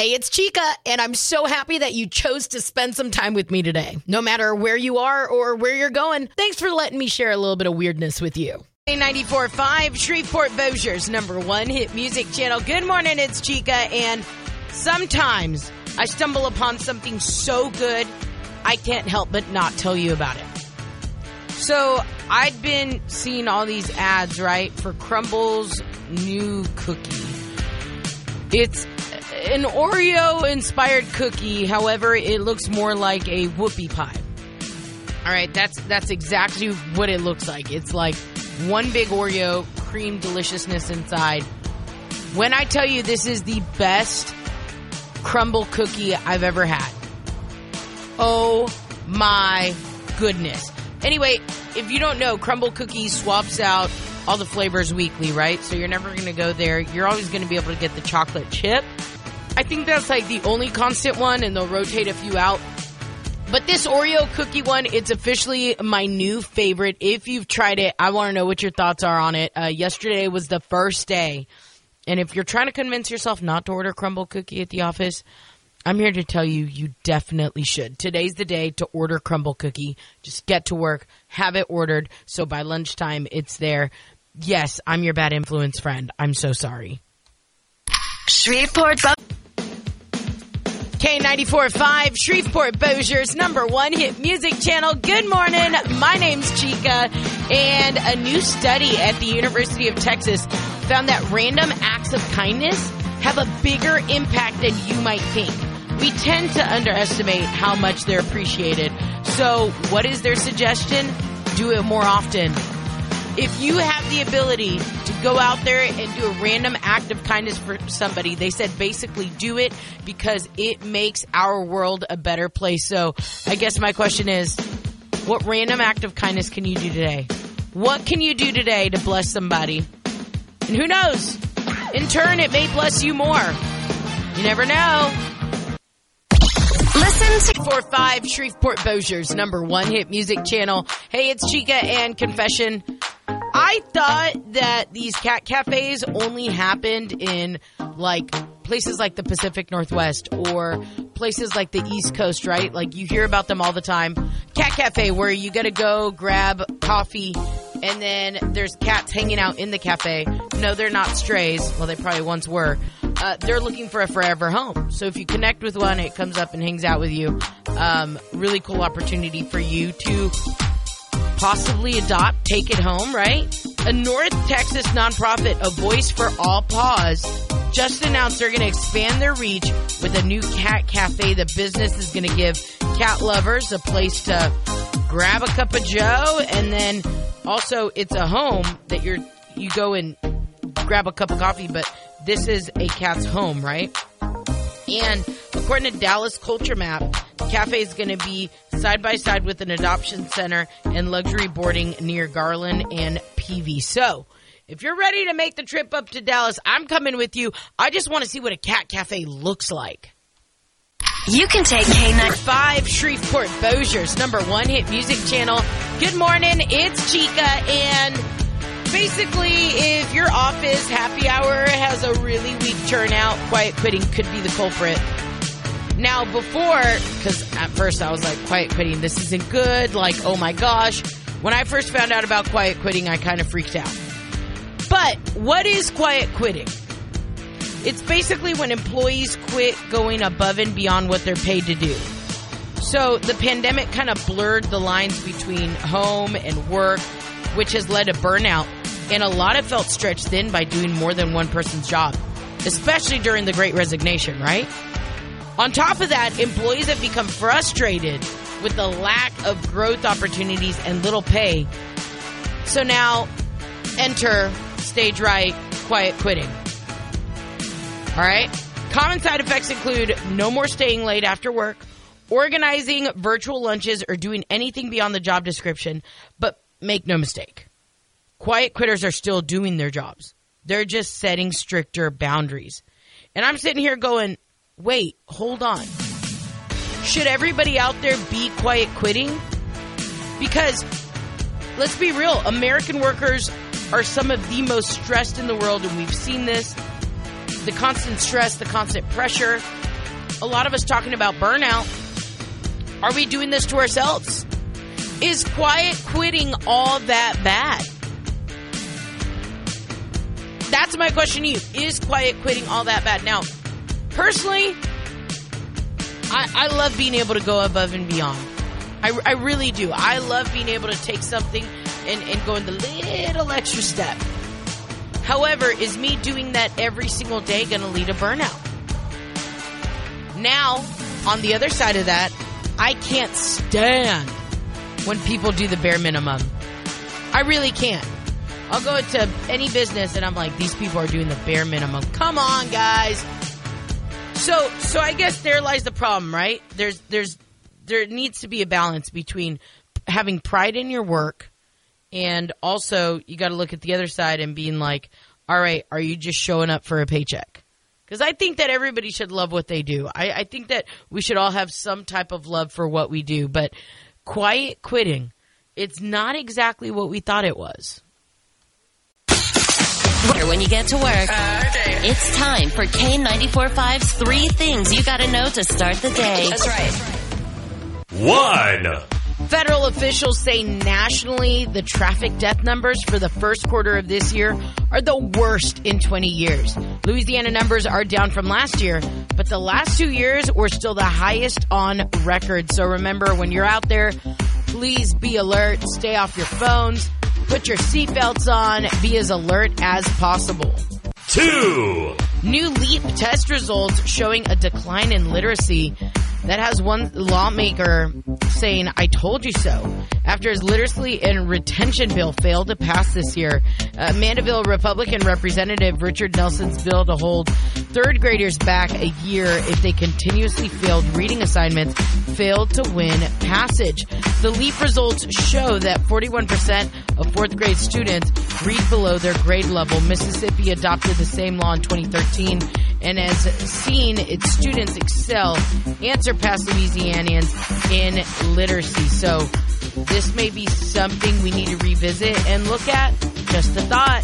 Hey, it's Chica, and I'm so happy that you chose to spend some time with me today. No matter where you are or where you're going, thanks for letting me share a little bit of weirdness with you. 94.5 Shreveport Bossier's number one hit music channel. Good morning, it's Chica, and sometimes I stumble upon something so good, I can't help but not tell you about it. So I'd been seeing all these ads, right, for Crumbl's new cookie. It's an Oreo inspired cookie, however, it looks more like a whoopie pie. All right, that's that's exactly what it looks like. It's like one big Oreo, cream deliciousness inside. When I tell you this is the best Crumbl cookie I've ever had. Oh my goodness. Anyway, if you don't know, Crumbl Cookies swaps out all the flavors weekly, right? So you're never going to go there. You're always going to be able to get the chocolate chip. I think that's like the only constant one, and they'll rotate a few out. But this Oreo cookie one, it's officially my new favorite. If you've tried it, I want to know what your thoughts are on it. Uh, yesterday was the first day. And if you're trying to convince yourself not to order Crumbl cookie at the office, I'm here to tell you, you definitely should. Today's the day to order Crumbl cookie. Just get to work, have it ordered, so by lunchtime it's there. Yes, I'm your bad influence friend. I'm so sorry. Shreveport. K94.5, Shreveport Bossier's number one hit music channel. Good morning. My name's Chica, and a new study at the University of Texas found that random acts of kindness have a bigger impact than you might think. We tend to underestimate how much they're appreciated. So, what is their suggestion? Do it more often. If you have the ability go out there and do a random act of kindness for somebody, they said basically do it because it makes our world a better place. So, I guess my question is what random act of kindness can you do today? What can you do today to bless somebody? And who knows? In turn, it may bless you more. You never know. Listen to 45 Shreveport Bossier's number one hit music channel. Hey, it's Chica and Confession. I thought that these cat cafes only happened in like places like the Pacific Northwest or places like the East Coast, right? Like you hear about them all the time. Cat cafe where you gotta go grab coffee and then there's cats hanging out in the cafe. No, they're not strays. Well, they probably once were. Uh, they're looking for a forever home. So if you connect with one, it comes up and hangs out with you. Um, really cool opportunity for you to possibly adopt, take it home, right? A North Texas nonprofit, A Voice for All Paws, just announced they're going to expand their reach with a new cat cafe. The business is going to give cat lovers a place to grab a cup of joe and then also it's a home that you're you go and grab a cup of coffee but this is a cat's home right and according to dallas culture map cafe is going to be side by side with an adoption center and luxury boarding near garland and pv so if you're ready to make the trip up to dallas i'm coming with you i just want to see what a cat cafe looks like You can take K9. Five Shreveport Bossier's number one hit music channel. Good morning, it's Chica, and basically, if your office happy hour has a really weak turnout, quiet quitting could be the culprit. Now, before, because at first I was like, quiet quitting, this isn't good. Like, oh my gosh. When I first found out about quiet quitting, I kind of freaked out. But what is quiet quitting? It's basically when employees quit going above and beyond what they're paid to do. So the pandemic kind of blurred the lines between home and work, which has led to burnout. And a lot of felt stretched thin by doing more than one person's job, especially during the great resignation, right? On top of that, employees have become frustrated with the lack of growth opportunities and little pay. So now, enter stage right, quiet quitting. All right. Common side effects include no more staying late after work, organizing virtual lunches, or doing anything beyond the job description. But make no mistake, quiet quitters are still doing their jobs. They're just setting stricter boundaries. And I'm sitting here going, wait, hold on. Should everybody out there be quiet quitting? Because let's be real, American workers are some of the most stressed in the world, and we've seen this the constant stress, the constant pressure. a lot of us talking about burnout. Are we doing this to ourselves? Is quiet quitting all that bad? That's my question to you. Is quiet quitting all that bad? Now, personally, I, I love being able to go above and beyond. I, I really do. I love being able to take something and, and go in the little extra step. However, is me doing that every single day going to lead to burnout? Now, on the other side of that, I can't stand when people do the bare minimum. I really can't. I'll go into any business and I'm like, these people are doing the bare minimum. Come on, guys. So, so I guess there lies the problem, right? There's, there's, there needs to be a balance between having pride in your work and also you got to look at the other side and being like, all right, are you just showing up for a paycheck? Because I think that everybody should love what they do. I, I think that we should all have some type of love for what we do, but quiet quitting, it's not exactly what we thought it was. When you get to work, uh, it's time for K945's three things you gotta know to start the day. That's right. One. Federal officials say nationally the traffic death numbers for the first quarter of this year are the worst in 20 years. Louisiana numbers are down from last year, but the last two years were still the highest on record. So remember, when you're out there, please be alert, stay off your phones, put your seatbelts on, be as alert as possible. Two. New LEAP test results showing a decline in literacy that has one lawmaker saying, I told you so. After his literacy and retention bill failed to pass this year, uh, Mandeville Republican Representative Richard Nelson's bill to hold third graders back a year if they continuously failed reading assignments failed to win passage. The LEAP results show that 41% of fourth grade students read below their grade level. Mississippi adopted the same law in 2013 and has seen its students excel and surpass Louisianians in literacy. So this may be something we need to revisit and look at. Just a thought.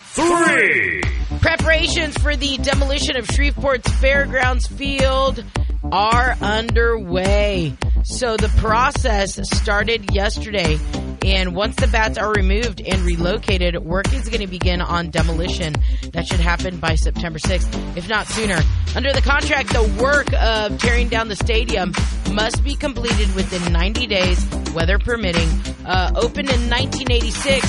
Three. Preparations for the demolition of Shreveport's Fairgrounds Field are underway. So the process started yesterday, and once the bats are removed and relocated, work is going to begin on demolition. That should happen by September 6th, if not sooner. Under the contract, the work of tearing down the stadium must be completed within 90 days, weather permitting. Uh, opened in 1986,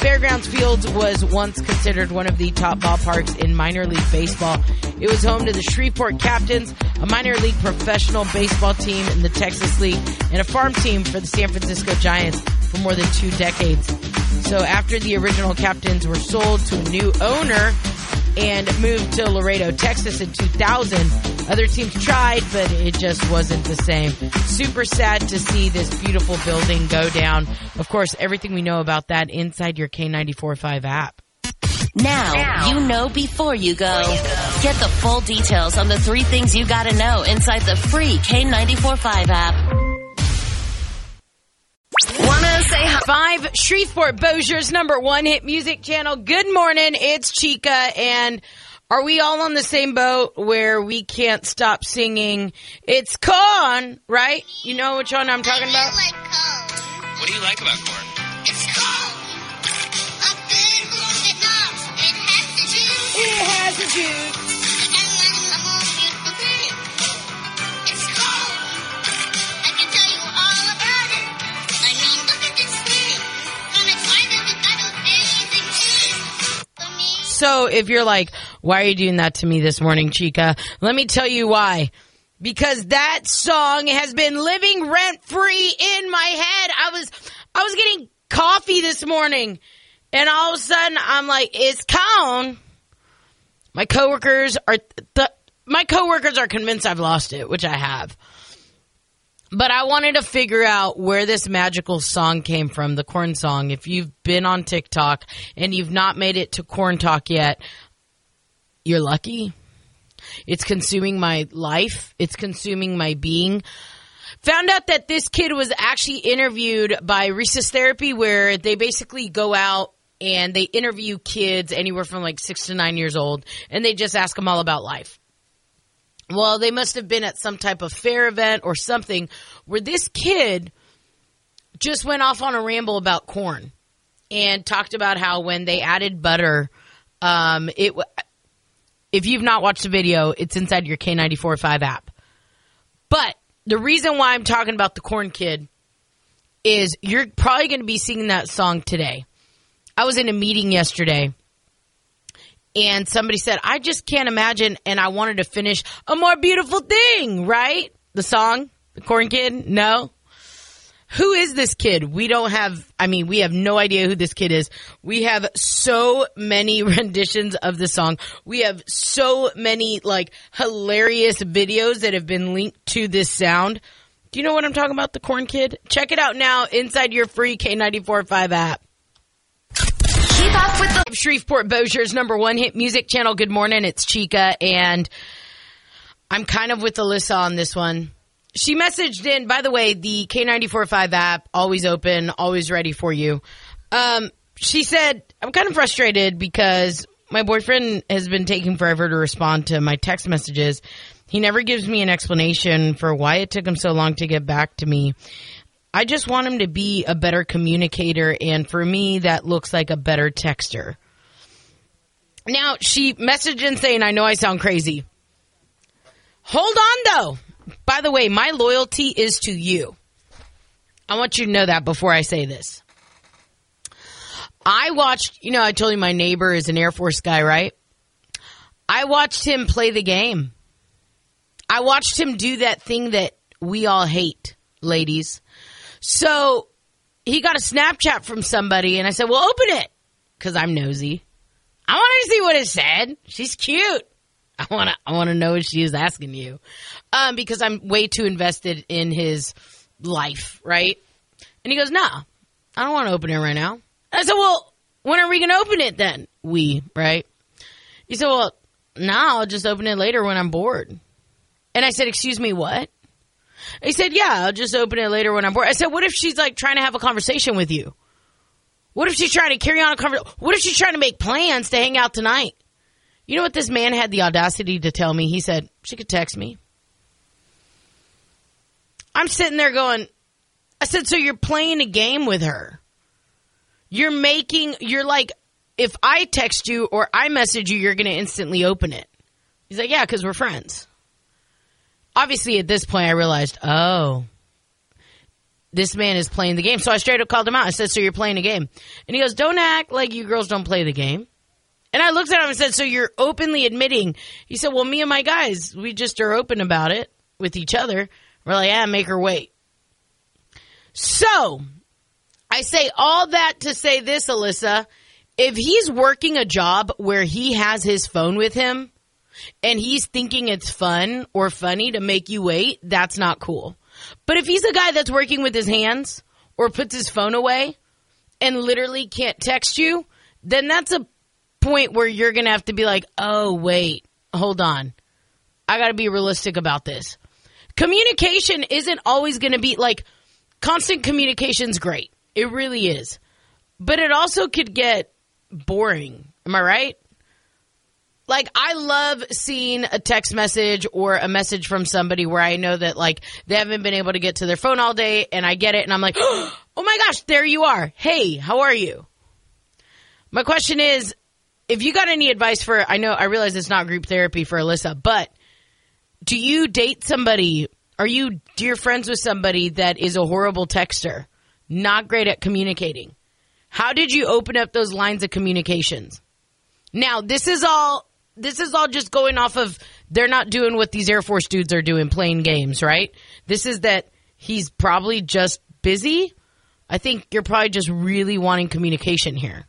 Fairgrounds Fields was once considered one of the top ballparks in minor league baseball. It was home to the Shreveport Captains, a minor league professional baseball team in the Texas League, and a farm team for the San Francisco Giants for more than two decades. So after the original Captains were sold to a new owner and moved to Laredo, Texas in 2000, other teams tried, but it just wasn't the same. Super sad to see this beautiful building go down. Of course, everything we know about that inside your K945 app. Now, you know before you go. Get the full details on the three things you gotta know inside the free K945 app. Wanna say hi? Five Shreveport Bossier's number one hit music channel. Good morning, it's Chica, and are we all on the same boat where we can't stop singing? It's corn, right? You know which one I'm talking about? like corn. What do you like about corn? It's corn. A big food. It has the juice. It has the juice. So if you're like, why are you doing that to me this morning, Chica? Let me tell you why. Because that song has been living rent free in my head. I was, I was getting coffee this morning and all of a sudden I'm like, it's cone. My coworkers are, the, my coworkers are convinced I've lost it, which I have. But I wanted to figure out where this magical song came from, the corn song. If you've been on TikTok and you've not made it to corn talk yet, you're lucky. It's consuming my life. It's consuming my being. Found out that this kid was actually interviewed by Recess Therapy, where they basically go out and they interview kids anywhere from like six to nine years old, and they just ask them all about life. Well, they must have been at some type of fair event or something where this kid just went off on a ramble about corn and talked about how when they added butter, um, it. If you've not watched the video, it's inside your K945 app. But the reason why I'm talking about the corn kid is you're probably going to be singing that song today. I was in a meeting yesterday and somebody said, I just can't imagine. And I wanted to finish a more beautiful thing, right? The song, the corn kid. No. Who is this kid? We don't have, I mean, we have no idea who this kid is. We have so many renditions of the song. We have so many like hilarious videos that have been linked to this sound. Do you know what I'm talking about? The corn kid? Check it out now inside your free K945 app. Up with the Shreveport Bossier's number one hit music channel. Good morning. It's Chica and I'm kind of with Alyssa on this one. She messaged in, by the way, the K945 app, always open, always ready for you. Um, she said, I'm kind of frustrated because my boyfriend has been taking forever to respond to my text messages. He never gives me an explanation for why it took him so long to get back to me. I just want him to be a better communicator, and for me, that looks like a better texter. Now, she messaged in saying, I know I sound crazy. Hold on, though. By the way, my loyalty is to you. I want you to know that before I say this. I watched, you know, I told you my neighbor is an Air Force guy, right? I watched him play the game. I watched him do that thing that we all hate, ladies. So he got a Snapchat from somebody, and I said, Well, open it because I'm nosy. I want to see what it said. She's cute. I want to. I want to know what she was asking you, um, because I'm way too invested in his life, right? And he goes, "Nah, I don't want to open it right now." I said, "Well, when are we going to open it then?" We, right? He said, "Well, nah, I'll just open it later when I'm bored." And I said, "Excuse me, what?" He said, "Yeah, I'll just open it later when I'm bored." I said, "What if she's like trying to have a conversation with you? What if she's trying to carry on a conversation? What if she's trying to make plans to hang out tonight?" You know what this man had the audacity to tell me? He said, she could text me. I'm sitting there going, I said, so you're playing a game with her. You're making, you're like, if I text you or I message you, you're going to instantly open it. He's like, yeah, because we're friends. Obviously, at this point, I realized, oh, this man is playing the game. So I straight up called him out. I said, so you're playing a game. And he goes, don't act like you girls don't play the game. And I looked at him and said, So you're openly admitting? He said, Well, me and my guys, we just are open about it with each other. We're like, Yeah, make her wait. So I say all that to say this, Alyssa. If he's working a job where he has his phone with him and he's thinking it's fun or funny to make you wait, that's not cool. But if he's a guy that's working with his hands or puts his phone away and literally can't text you, then that's a point where you're going to have to be like, oh, wait, hold on. I got to be realistic about this. Communication isn't always going to be like constant communication's great. It really is. But it also could get boring. Am I right? Like I love seeing a text message or a message from somebody where I know that like they haven't been able to get to their phone all day and I get it and I'm like, "Oh my gosh, there you are. Hey, how are you?" My question is, if you got any advice for I know I realize it's not group therapy for Alyssa, but do you date somebody? Are you dear friends with somebody that is a horrible texter, not great at communicating? How did you open up those lines of communications? Now, this is all this is all just going off of they're not doing what these Air Force dudes are doing playing games, right? This is that he's probably just busy. I think you're probably just really wanting communication here.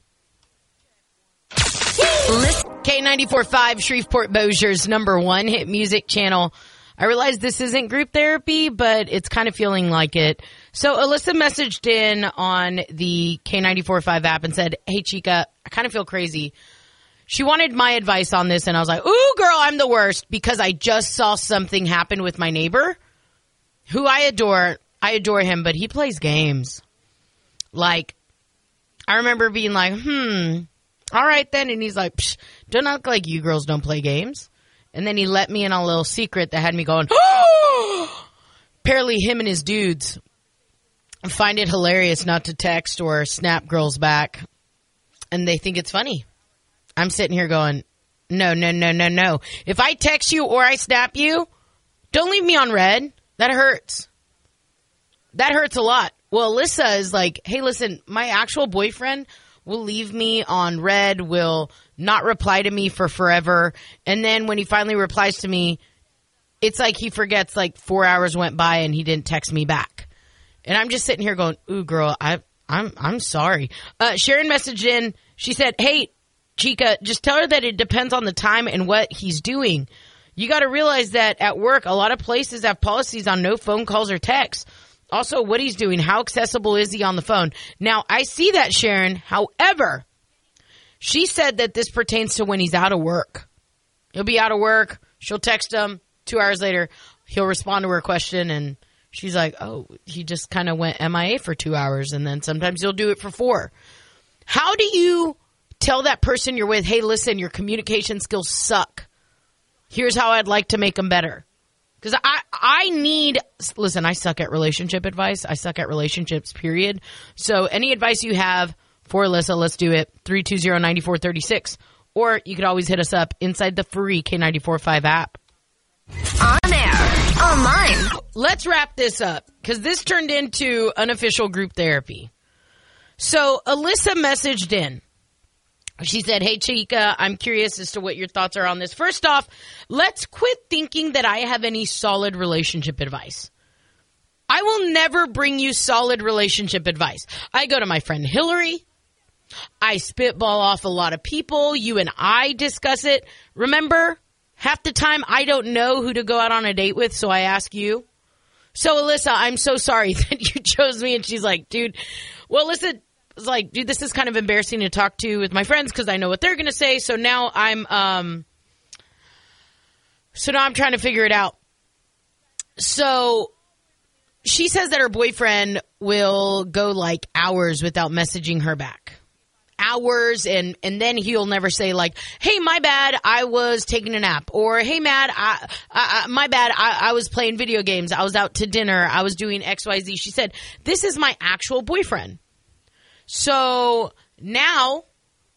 K945 Shreveport Bossier's number one hit music channel. I realize this isn't group therapy, but it's kind of feeling like it. So Alyssa messaged in on the K945 app and said, Hey Chica, I kind of feel crazy. She wanted my advice on this and I was like, Ooh girl, I'm the worst because I just saw something happen with my neighbor who I adore. I adore him, but he plays games. Like, I remember being like, hmm, all right then. And he's like, Psh, don't act like you girls don't play games. And then he let me in on a little secret that had me going, apparently him and his dudes find it hilarious not to text or snap girls back. And they think it's funny. I'm sitting here going, no, no, no, no, no. If I text you or I snap you, don't leave me on read. That hurts. That hurts a lot. Well, Alyssa is like, hey, listen, my actual boyfriend will leave me on read, will not reply to me for forever. And then when he finally replies to me, it's like he forgets like four hours went by and he didn't text me back. And I'm just sitting here going, ooh, girl, I, I'm, I'm sorry. Uh, Sharon messaged in. She said, hey, Chica, just tell her that it depends on the time and what he's doing. You got to realize that at work, a lot of places have policies on no phone calls or texts. Also, what he's doing, how accessible is he on the phone? Now, I see that, Sharon. However, she said that this pertains to when he's out of work. He'll be out of work. She'll text him. Two hours later, he'll respond to her question, and she's like, "Oh, he just kind of went MIA for two hours, and then sometimes he'll do it for four. How do you tell that person you're with, "Hey, listen, your communication skills suck. Here's how I'd like to make them better." Because I, I need, listen, I suck at relationship advice. I suck at relationships, period. So any advice you have for Alyssa, let's do it. 320-9436. Or you could always hit us up inside the free K945 app. On air, online. Let's wrap this up because this turned into unofficial group therapy. So Alyssa messaged in. She said, Hey, Chica, I'm curious as to what your thoughts are on this. First off, let's quit thinking that I have any solid relationship advice. I will never bring you solid relationship advice. I go to my friend Hillary. I spitball off a lot of people. You and I discuss it. Remember, half the time I don't know who to go out on a date with, so I ask you. So, Alyssa, I'm so sorry that you chose me. And she's like, dude, well, listen, like, dude, this is kind of embarrassing to talk to with my friends because I know what they're going to say. So now I'm, um, so now I'm trying to figure it out. So she says that her boyfriend will go like hours without messaging her back. Hours and and then he'll never say like, "Hey, my bad, I was taking a nap," or "Hey, mad, I, I, I my bad, I, I was playing video games, I was out to dinner, I was doing X, Y, Z." She said, "This is my actual boyfriend." So now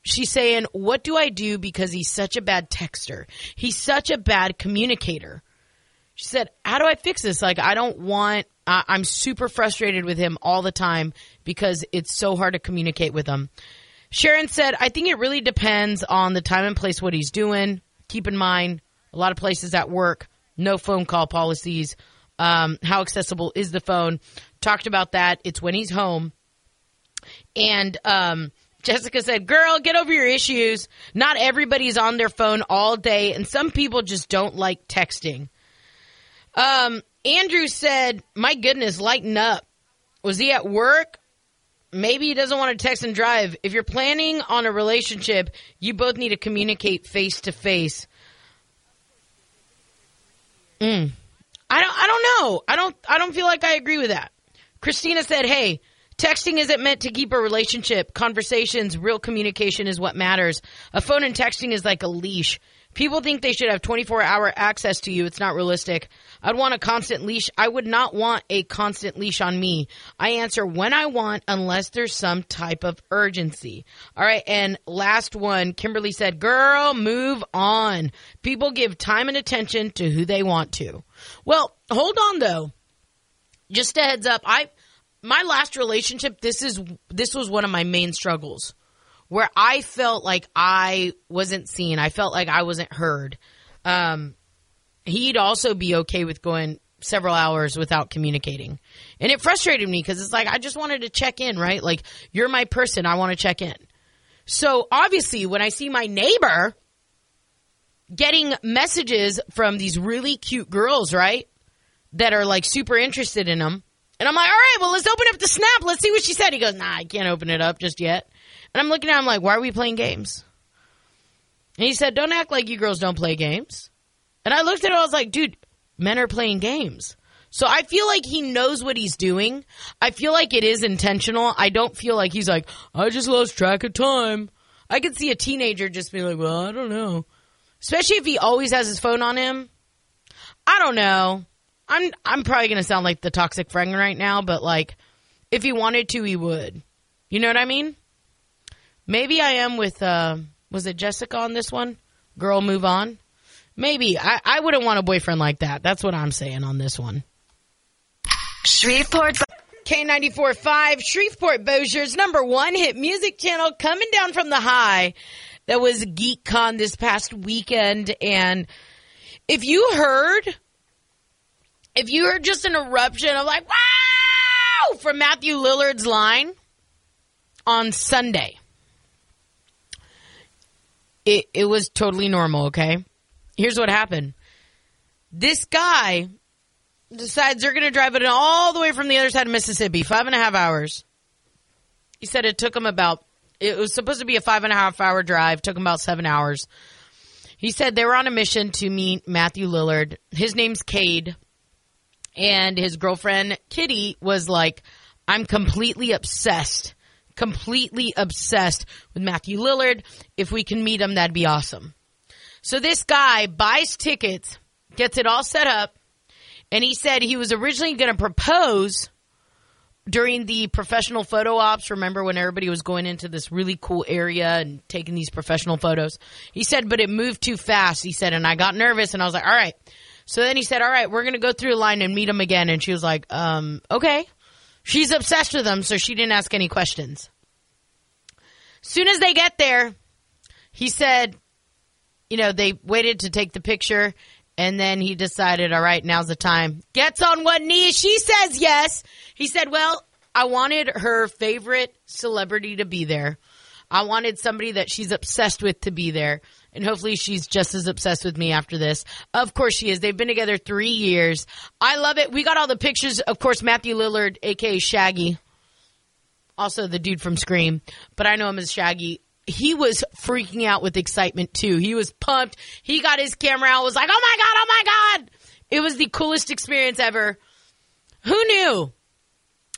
she's saying, What do I do because he's such a bad texter? He's such a bad communicator. She said, How do I fix this? Like, I don't want, I'm super frustrated with him all the time because it's so hard to communicate with him. Sharon said, I think it really depends on the time and place what he's doing. Keep in mind, a lot of places at work, no phone call policies. Um, how accessible is the phone? Talked about that. It's when he's home. And um, Jessica said, Girl, get over your issues. Not everybody's on their phone all day, and some people just don't like texting. Um, Andrew said, My goodness, lighten up. Was he at work? Maybe he doesn't want to text and drive. If you're planning on a relationship, you both need to communicate face to face. Mm. I don't I don't know. I don't I don't feel like I agree with that. Christina said, "Hey, Texting isn't meant to keep a relationship. Conversations, real communication is what matters. A phone and texting is like a leash. People think they should have 24 hour access to you. It's not realistic. I'd want a constant leash. I would not want a constant leash on me. I answer when I want unless there's some type of urgency. All right. And last one, Kimberly said, girl, move on. People give time and attention to who they want to. Well, hold on though. Just a heads up. I, my last relationship, this is this was one of my main struggles where I felt like I wasn't seen. I felt like I wasn't heard. Um, he'd also be okay with going several hours without communicating. And it frustrated me because it's like I just wanted to check in, right? Like you're my person, I want to check in. So obviously when I see my neighbor getting messages from these really cute girls, right? That are like super interested in him and I'm like, all right, well, let's open up the snap. Let's see what she said. He goes, nah, I can't open it up just yet. And I'm looking at him like, why are we playing games? And he said, don't act like you girls don't play games. And I looked at him, I was like, dude, men are playing games. So I feel like he knows what he's doing. I feel like it is intentional. I don't feel like he's like, I just lost track of time. I could see a teenager just be like, well, I don't know. especially if he always has his phone on him. I don't know. I'm I'm probably gonna sound like the toxic friend right now, but like, if he wanted to, he would. You know what I mean? Maybe I am with. uh Was it Jessica on this one? Girl, move on. Maybe I I wouldn't want a boyfriend like that. That's what I'm saying on this one. Shreveport. K94.5, Shreveport Bossier's number one hit music channel coming down from the high that was Geek'd Con this past weekend. And if you heard, if you heard just an eruption of like, wow, from Matthew Lillard's line on Sunday, it, it was totally normal, okay? Here's what happened. This guy decides they're going to drive it all the way from the other side of Mississippi, five and a half hours. He said it took him about, it was supposed to be a five and a half hour drive, took him about seven hours. He said they were on a mission to meet Matthew Lillard. His name's Cade. And his girlfriend, Kitty, was like, I'm completely obsessed, completely obsessed with Matthew Lillard. If we can meet him, that'd be awesome. So this guy buys tickets, gets it all set up, and he said he was originally going to propose during the professional photo ops. Remember when everybody was going into this really cool area and taking these professional photos? He said, but it moved too fast. He said, and I got nervous and I was like, all right. So then he said, all right, we're going to go through a line and meet him again. And she was like, um, okay. She's obsessed with him, so she didn't ask any questions. Soon as they get there, he said, you know, they waited to take the picture and then he decided, all right, now's the time. Gets on one knee. She says yes. He said, well, I wanted her favorite celebrity to be there. I wanted somebody that she's obsessed with to be there. And hopefully she's just as obsessed with me after this. Of course she is. They've been together three years. I love it. We got all the pictures. Of course, Matthew Lillard, aka Shaggy. Also the dude from Scream, but I know him as Shaggy he was freaking out with excitement too. He was pumped. He got his camera out, was like, oh my God, oh my God. It was the coolest experience ever. Who knew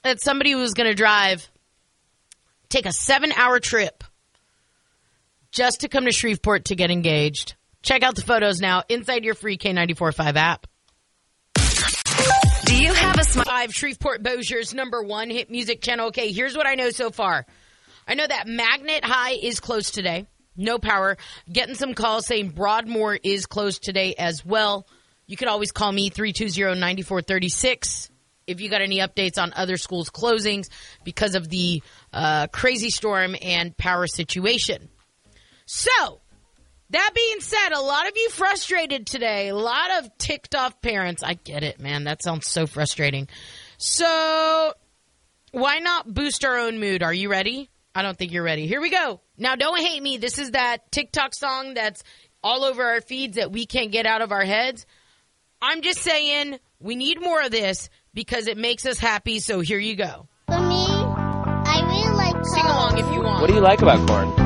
that somebody was going to drive, take a seven hour trip just to come to Shreveport to get engaged? Check out the photos now inside your free K945 app. Do you have a smart? Five Shreveport Bossier's number one hit music channel. Okay, here's what I know so far. I know that Magnet High is closed today. No power. Getting some calls saying Broadmoor is closed today as well. You can always call me 320-9436 if you got any updates on other schools closings because of the uh, crazy storm and power situation. So, that being said, a lot of you frustrated today. A lot of ticked off parents. I get it, man. That sounds so frustrating. So, why not boost our own mood? Are you ready? I don't think you're ready. Here we go. Now, don't hate me. This is that TikTok song that's all over our feeds that we can't get out of our heads. I'm just saying we need more of this because it makes us happy. So here you go. For me, I really like Sing along if you want. What do you like about corn?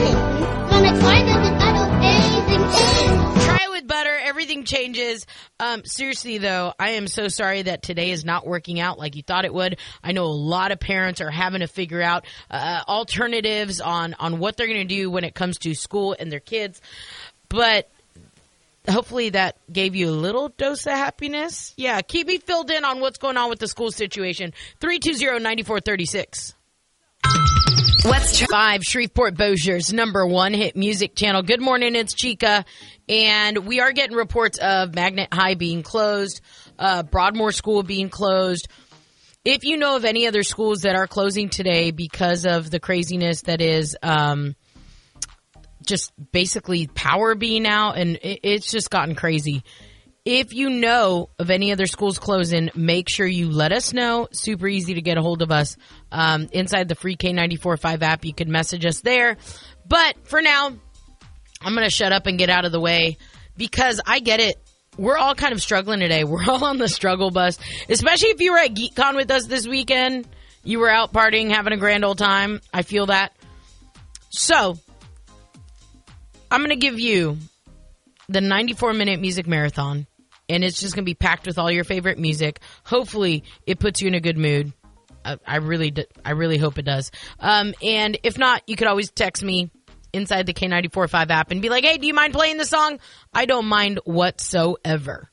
Changes. Um, seriously, though, I am so sorry that today is not working out like you thought it would. I know a lot of parents are having to figure out uh, alternatives on on what they're going to do when it comes to school and their kids. But hopefully that gave you a little dose of happiness. Yeah, keep me filled in on what's going on with the school situation. 320-9436. What's tr- Five Shreveport Bossier's number one hit music channel. Good morning, it's Chica, and we are getting reports of Magnet High being closed, uh, Broadmoor School being closed. If you know of any other schools that are closing today because of the craziness that is, um, just basically power being out, and it, it's just gotten crazy. If you know of any other schools closing, make sure you let us know. Super easy to get a hold of us. Um, inside the free K945 app, you can message us there. But for now, I'm going to shut up and get out of the way because I get it. We're all kind of struggling today. We're all on the struggle bus, especially if you were at Geek'd Con with us this weekend. You were out partying, having a grand old time. I feel that. So, I'm going to give you the 94 minute music marathon, and it's just going to be packed with all your favorite music. Hopefully, it puts you in a good mood. I, I really, I really hope it does. Um, and if not, you could always text me inside the K945 app and be like, "Hey, do you mind playing the song?" I don't mind whatsoever.